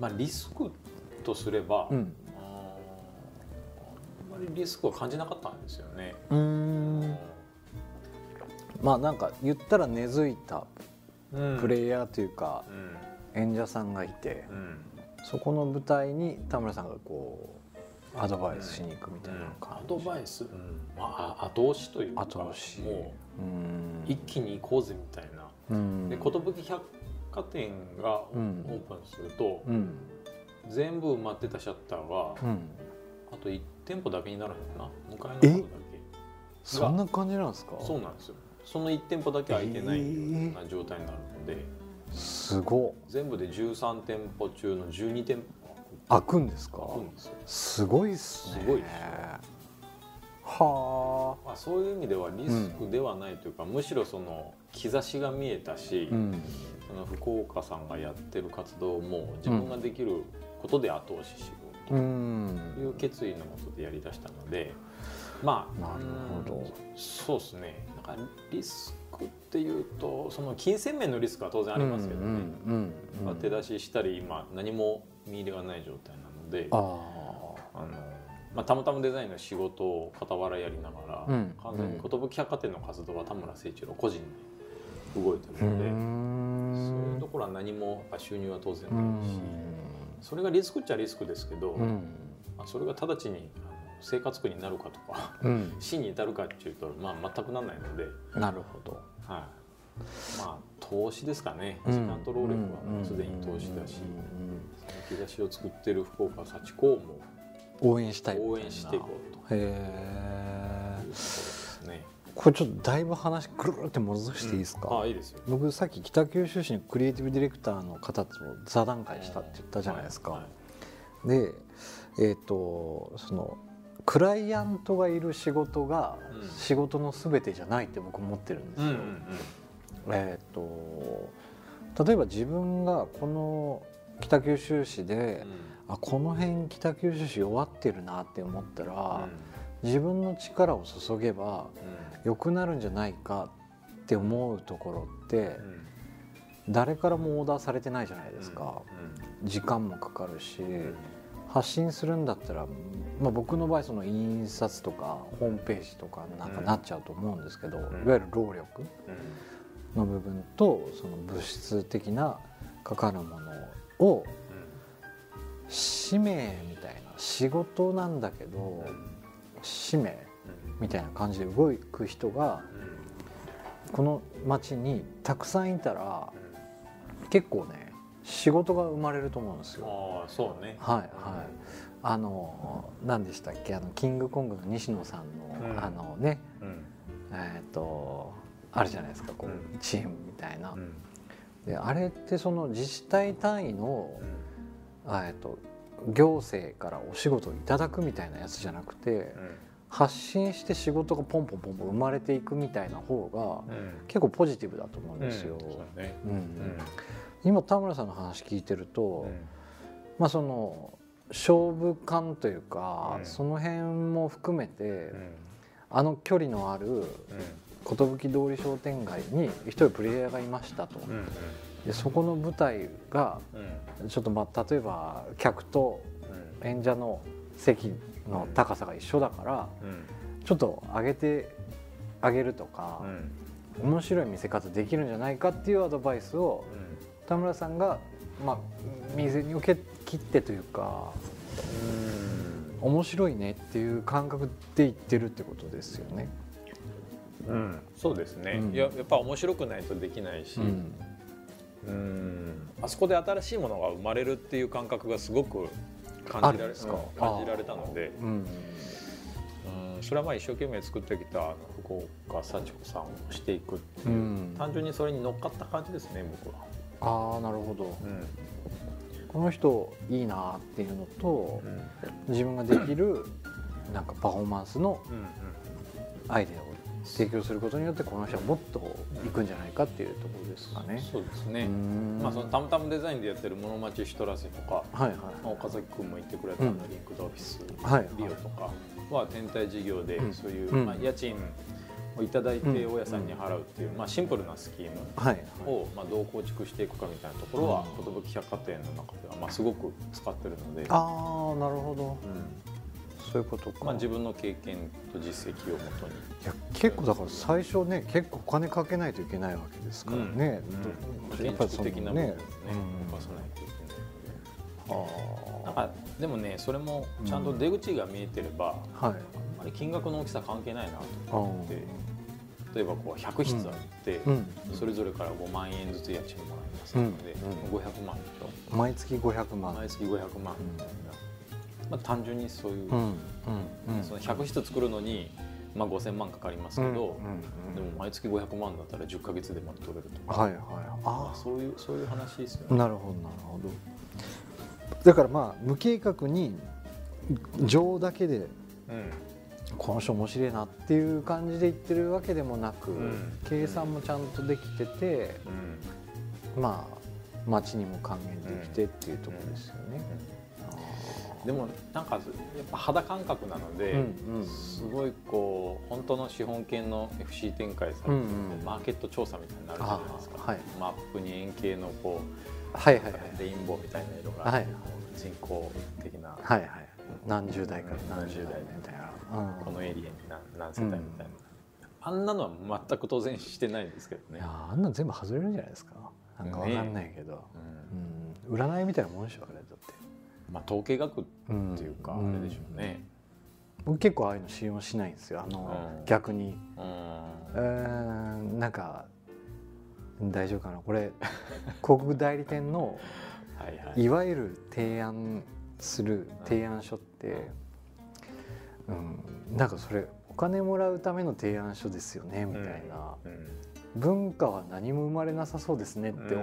まあ、リスクとすれば、うん。あんまりリスクは感じなかったんですよね。まあなんか言ったら根付いたうん。プレイヤーというかうん演者さんがいてうん。そこの舞台に田村さんがこうアドバイスしに行くみたいな感アじドバイス、うん。まあ、後押しというか後押し。もううん。一気に行こうぜみたいな。うん。で寿百貨店がオうん。ープンすると、うん。全部埋まってたシャッターが、うん。あと1店舗だけになるのかな？向かいの方だそんな感じなんですか？けそうなんですよ。その1店舗だけ空いてないような状態になるので、すごっ。全部で13店舗中の12店開くんですか？舗開くんですよ、すごいっすね。すごいですよはまあ、そういう意味ではリスクではないというか、むしろその兆しが見えたし、あうん。その福岡さんがやってる活動も自分ができることで後押ししようと。うん。いう決意のもとでやりだしたのでまあなるほど。うんそうですね。なんかリスクっていうとその金銭面のリスクは当然ありますけどね、手出ししたり今何も見入れがない状態なのでああの、まあ、たまたまデザインの仕事を傍らやりながら、うん。完全に寿百貨店の活動は田村誠一郎個人で動いてるので、ん。そういうところは何も収入は当然うないし、ん。それがリスクっちゃリスクですけど、うん。まあ、それが直ちに生活苦になるかとかうん。死に至るかっていうと、まあ、全くならないので、なるほど。はい、まあ投資ですかね。うん。時間と労力はもうすでに投資だしうん。うんその兆しを作ってる福岡幸子をも応援したい応援していこうと。へいうえですね。これちょっとだいぶ話ぐるって戻していいですか、あいいですよ。僕さっき北九州市のクリエイティブディレクターの方と座談会したって言ったじゃないですか、はい。でえっ、とそのクライアントがいる仕事がうん。仕事の全てじゃないって僕思ってるんですよ、うんうんえっ、と例えば自分がこの北九州市で、あこの辺北九州市弱ってるなって思ったら、自分の力を注げば良くなるんじゃないかって思うところって誰からもオーダーされてないじゃないですか、時間もかかるし、発信するんだったら、まあ、僕の場合その印刷とかホームページとかなんかなっちゃうと思うんですけど、ん。いわゆる労力の部分とその物質的なかかるものを使命みたいな仕事なんだけど使命みたいな感じで動く人がこの町にたくさんいたら結構ね仕事が生まれると思うんですよ。ああそうね。はいはい。あの何でしたっけ？あのキングコングの西野さんの、うんあのねうんえっ、とあるじゃないですかこう、うんチームみたいなう。んであれってその自治体単位の、あえっと行政からお仕事をいただくみたいなやつじゃなくて発信して仕事がポンポンポンポン生まれていくみたいな方が結構ポジティブだと思うんですよ。そうね。うんうん今田村さんの話聞いてると、まあその勝負感というか、うんその辺も含めて、うんあの距離のある寿通り商店街に一人プレイヤーがいましたと、うんうん。でそこの舞台がうんちょっとまあ例えば客とうん演者の席の高さが一緒だからうんちょっと上げてあげるとかう、ん面白い見せ方できるんじゃないかっていうアドバイスを田村さんが、まあ、水に受け切ってというか面白いねっていう感覚で言ってるってことですよね。うん。うんそうですね。うん。いややっぱ面白くないとできないし。うん。うん。あそこで新しいものが生まれるっていう感覚がすごく感じられ感じられたので、うん。うん、それはまあ一生懸命作ってきたあの福岡幸子さんをしていくっていう、うん。単純にそれに乗っかった感じですね僕は。ああなるほど。うん。この人いいなっていうのとうん。自分ができるなんかパフォーマンスのうんアイデアを提供することによってこの人はもっといくんじゃないかっていうところですかね。そうですね。うん。まあそのたむたむデザインでやってる室町シトラスとか、はいはい。まあ岡崎君も言ってくれたあのうん。リンクドオフィス、はい。リオとかは天体事業でうん。そういう、うん。まあ、家賃をいただいてうん大家さんに払うっていう、まあ、シンプルなスキームはい。を、まあ、どう構築していくかみたいなところは寿百貨店の中では、まあ、すごく使ってるので、ああなるほど。うん。そういうことか、まあ、自分の経験と実績をもとに。いや結構だから最初ね結構お金かけないといけないわけですからね、うん。建築的な部分をねね。動かさないといけないん。なんかでもねそれもちゃんと出口が見えてれば、あーはいあんまり金額の大きさ関係ないなとあ思って。例えばこう100室あって、うん。それぞれから5万円ずつ家賃もらいますので、うん。500万でし毎月500ょ万。毎月500万。みたいな、まあ、単純にそういう、その100室作るのに、まあ、5000万かかりますけど、でも毎月500万だったら10ヶ月でまと取れるとか、はいはい。まああそういうそういう話ですよあね。なるほどなるほど。だからまあ無計画に情だけでうんこの人面白いなっていう感じで言ってるわけでもなく、ん。計算もちゃんとできてて、うん。まあ町にも還元できてっていうところですよね。でもなんかやっぱ肌感覚なので、すごいこう本当の資本系の FC 展開されマーケット調査みたいになるじゃないですか、あはい。マップに円形のこはいはいはい。うレインボーみたいな色が、はい。人工的な、はいはい。何十代から何十代みたいな、うんこのエリアに何何世帯みたいな、あんなのは全く当然してないんですけどね。あんなの全部外れるんじゃないですか。なんかわかんないけど、うん。うん、占いみたいなもんでしょあれだって。まあ統計学っていうか、うん。あれでしょうね、僕結構ああいうの信用しないんですよあの、うん。逆に。うん。なんか大丈夫かな。これ広告代理店の いわゆる提案する提案書って、うん、なんかそれお金もらうための提案書ですよねみたいな、うん。文化は何も生まれなさそうですねって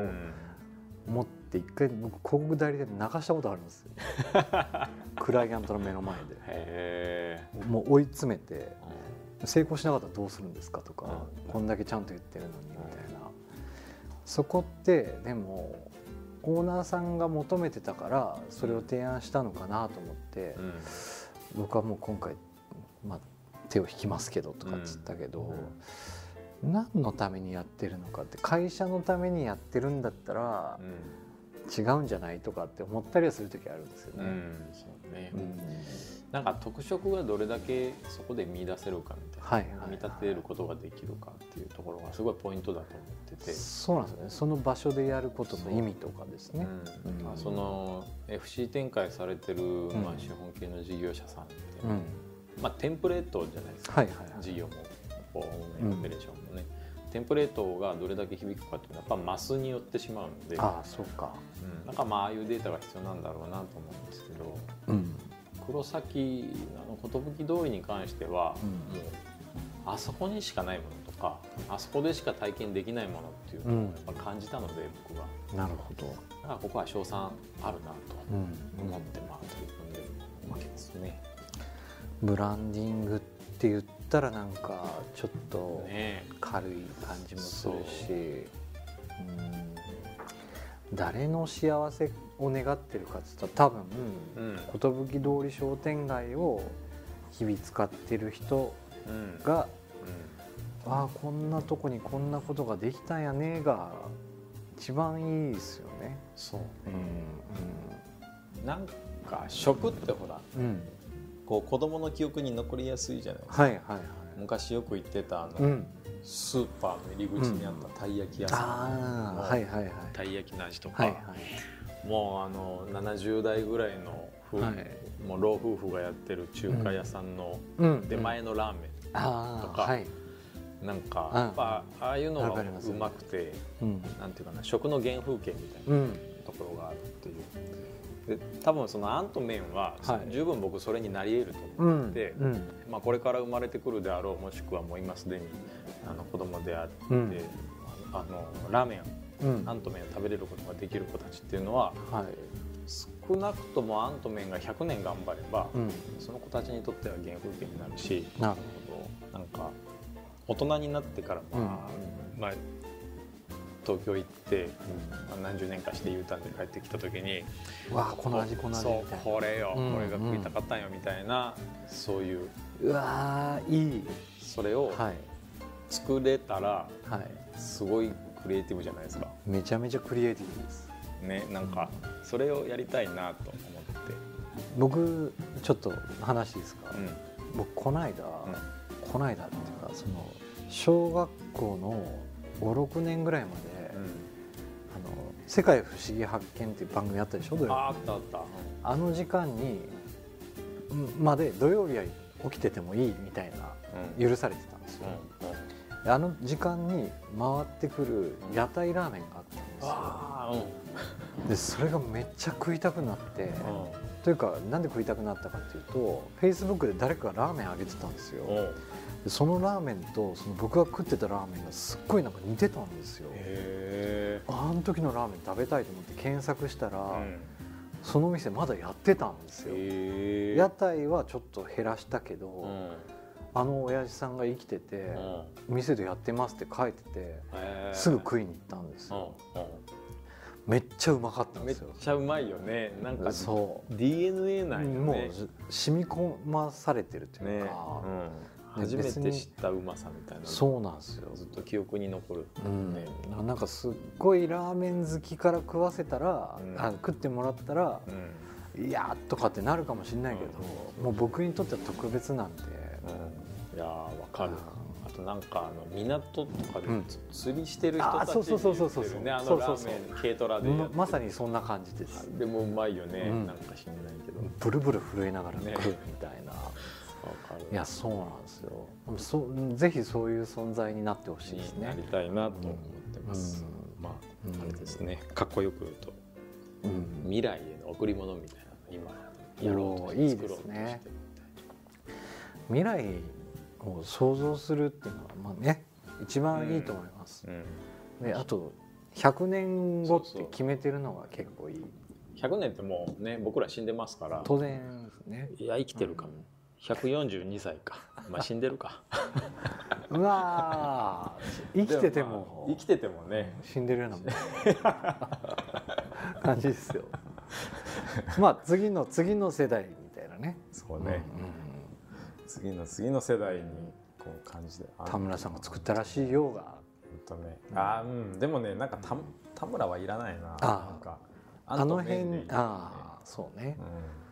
思って一回僕広告代理店で泣かしたことあるんですよ。クライアントの目の前で。もう追い詰めて成功しなかったらどうするんですかとか、うん。こんだけちゃんと言ってるのにみたいな、そこってでもオーナーさんが求めてたからそれを提案したのかなと思って、うん僕はもう今回、まあ、手を引きますけどとかっつったけど、何のためにやってるのかって会社のためにやってるんだったら違うんじゃないとかって思ったりはする時あるんですよね。うんうん。そうね、うんなんか特色がどれだけそこで見出せるかみたいな、はいはいはい。見立てることができるかっていうところがすごいポイントだと思ってて、そうなんですよね。その場所でやることの意味とかですね。うん。まあ、その FC 展開されてる、まあ、資本系の事業者さんって、うん。まあ、テンプレートじゃないですか、はいはいはい。事業もこうオペレーションもね、テンプレートがどれだけ響くかっていうのはやっぱマスによってしまうので、ああそうか。うん、なんかまあああいうデータが必要なんだろうなと思うんですけど。うん黒崎あの寿通りに関しては、うん。もうあそこにしかないものとかあそこでしか体験できないものっていうのをやっぱ感じたので、僕は。なるほど。だからここは賞賛あるなうん。と思ってまあ取り組んでるわけですね。ブランディングって言ったらなんかちょっとね軽い感じもするし、うん誰の幸せを願ってるかって言ったら多分うん。寿通り商店街を日々使ってる人うん。がああこんなとこにこんなことができたんやねが一番いいですよね。そううん。なんか食ってほらうんうん。こう子供の記憶に残りやすいじゃないですか、はいはいはい。昔よく行ってたあの、うん、スーパーの入り口にあったたい焼き屋さん。はいはいはい。たい焼きの味とか、はいはい。もうあの70代ぐらいの夫婦、はい。もう老夫婦がやってる中華屋さんのうん。出前のラーメあとかあはい。ン、なんかうんやっぱああいうのがうまくてうん。なんていうかな食の原風景みたいなうん。ところがあるっていう。で多分そのあんと麺は、はい。十分僕それになり得るとう思って、んうん。まあ、これから生まれてくるであろうもしくはもう今すでにあの子供であって、うん。あのラーメンうん。あんと麺を食べれることができる子たちっていうのははい。少なくともあんと麺が100年頑張れば、うん。その子たちにとっては原風景になるしなるなんか大人になってから、まあまあ、東京行って、まあ、何十年かして U ターンで帰ってきた時にわあこの味この味そうみたいな。これよ、うんこれが食いたかったんよみたいなそういう。うわーいい。それをはい。作れたらはい。すごいクリエイティブじゃないですか。めちゃめちゃクリエイティブです。ね、なんかそれをやりたいなと思って、僕ちょっと話いいですか、うん。僕この間、この間っていうかその小学校の56年ぐらいまで、あの「世界不思議発見」っていう番組あったでしょ？土曜日。ああったあった、あの時間にんまで土曜日は起きててもいいみたいなうん。許されてたんですよ、あの時間に回ってくる屋台ラーメンがあったんですよ。でそれがめっちゃ食いたくなって、うん。というかなんで食いたくなったかっていうとフェイスブックで誰かがラーメンあげてたんですよ。そのラーメンとその僕が食ってたラーメンがすっごいなんか似てたんですよ。えあの時のラーメン食べたいと思って検索したら、うん。その店まだやってたんですよ、屋台はちょっと減らしたけど、うん。あの親父さんが生きてて、店でやってますって書いててすぐ食いに行ったんですよ、うんうん。めっちゃうまかったんめっですよ。ちゃうまいよね。なんかそう。DNA なんよね。もう染み込まされてるというね。か、うん、初めて知ったうまさみたいなのそうなんですよ、ずっと記憶に残る。うん。ね。なんかすっごいラーメン好きから食わせたら、うん。あ食ってもらったらう、ん。いやーとかってなるかもしれないけど、うん。もう僕にとっては特別なんで、うん。いやーわかる。あととなんかあの港とかでうん。釣りしてる人たちあそうそうそうそうそう言ってるねあそうそうそう。のラーメン軽トラでままさにそんな感じです。でもうまいよね、うん。なんか知んないけど。ブルブル震えながらね食うみたいな、いやそうなんですよ。そうぜひそういう存在になってほしいですね。になりたいなと思ってます、うん。まあうん。あれですね。かっこよく言うとうん。未来への贈り物みたいなの今やろうといいですね。未来を想像するっていうのはまあね一番いいと思います、うん。であと100年後って決めてるのが結構いい。100年ってもうね僕ら死んでますから。当然ですね。いや生きてるかも、142歳か。まあ死んでるか。うわー。生きててでまもあ生きててもね。死んでるようなもん。感じですよ。まあ次の次の世代みたいなね。そうね、うん。次の次の世代にこう感じで。あ田村さんが作ったらしいようが。本当ね。あーうん。でもねなんか田田村はいらないな。あなんかあの辺ああそうね。うん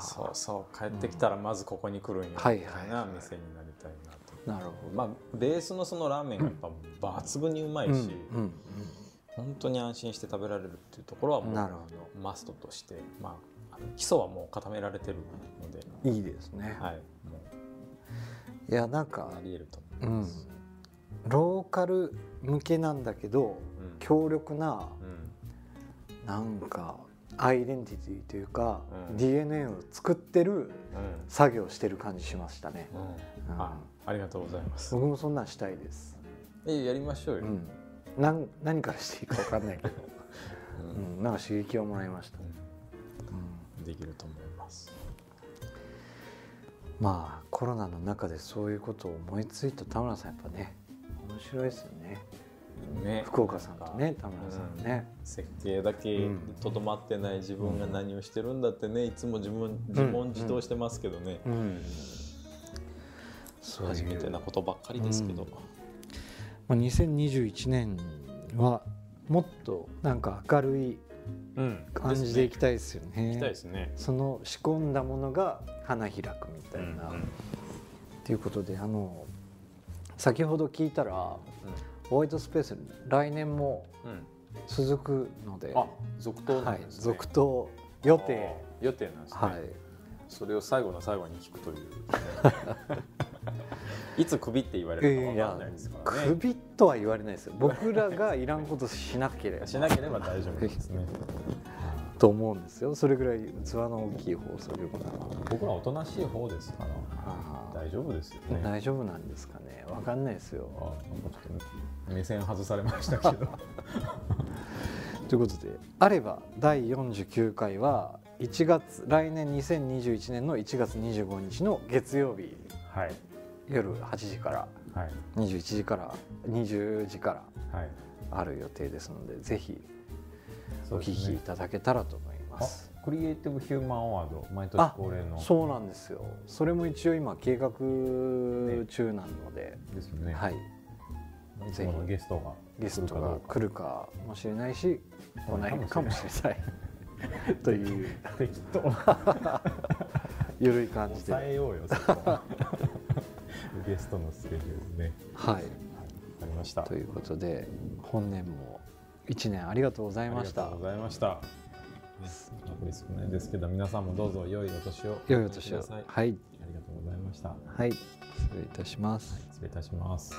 そうそう帰ってきたらまずここに来るんやみたはいな店になりたいなと、なるほまあベースのそのラーメンがやっぱ抜群にうまいどし、うんうん本当に安心して食べられるっていうところはもうマストとして、まあ、基礎はもう固められてるので、どいいですね、はい、もい、やなんうかあり得るとうん思います。ローカル向けなんだけどうん。強力なうん。なんかアイデンティティというか、うん。DNA を作ってるうん。作業してる感じしましたね、うん。うん。あありがとうございます。僕もそんなんしたいです、えやりましょうよ。うん、なん何からしていいか分かんないけど、うん。うん、なんか刺激をもらいました、うん。できると思います。まあコロナの中でそういうことを思いついた田村さんやっぱね面白いですよねね、福岡さんとね田村さんね、設計だけにとどまってない自分が何をしてるんだってねいつも自分自問自答してますけどね、うん。そういう初めてなことばっかりですけど、うん。まあ、2021年はもっとなんか明るいうん。感じでいきたいですよね。行きたいですね。その仕込んだものが花開くみたいな、うんうん。ということであの先ほど聞いたらホワイトスペース来年もうんうん続くのであ続投なはいんですね。続投予定予定なんですね。はいそれを最後の最後に聞くという。いつ首って言われるかわかんないですからね。首とは言われないですよ僕らがいらんことしなければ しなければ大丈夫ですね。と思うんですよ。それぐらい器の大きい放送局なの僕らおとなしい方ですから。大丈夫ですよね。大丈夫なんですかね。わかんないですよ。目線外されましたけど。ということであれば第49回は1月来年2021年の1月25日の月曜日。はい。夜8時からはい。21時から20時からはい。ある予定ですのでぜひお聞きいただけたらと思います。クリエイティブヒューマンアワード毎年あ恒例の。そうなんですよ。それも一応今計画中なので、ですよね。はい、いつゲストがゲストが来るかもしれないし来ないかもしれない。という。適当緩い感じで、抑えようよ ゲストのスケジュールね。はい、わかりました。ということで本年も1年ありがとうございました。ありがとうございました。です少ですけど皆さんもどうぞ良いお年を。良いお年を。はい。ありがとうございました。はい。失礼いたします、はい、失礼いたします。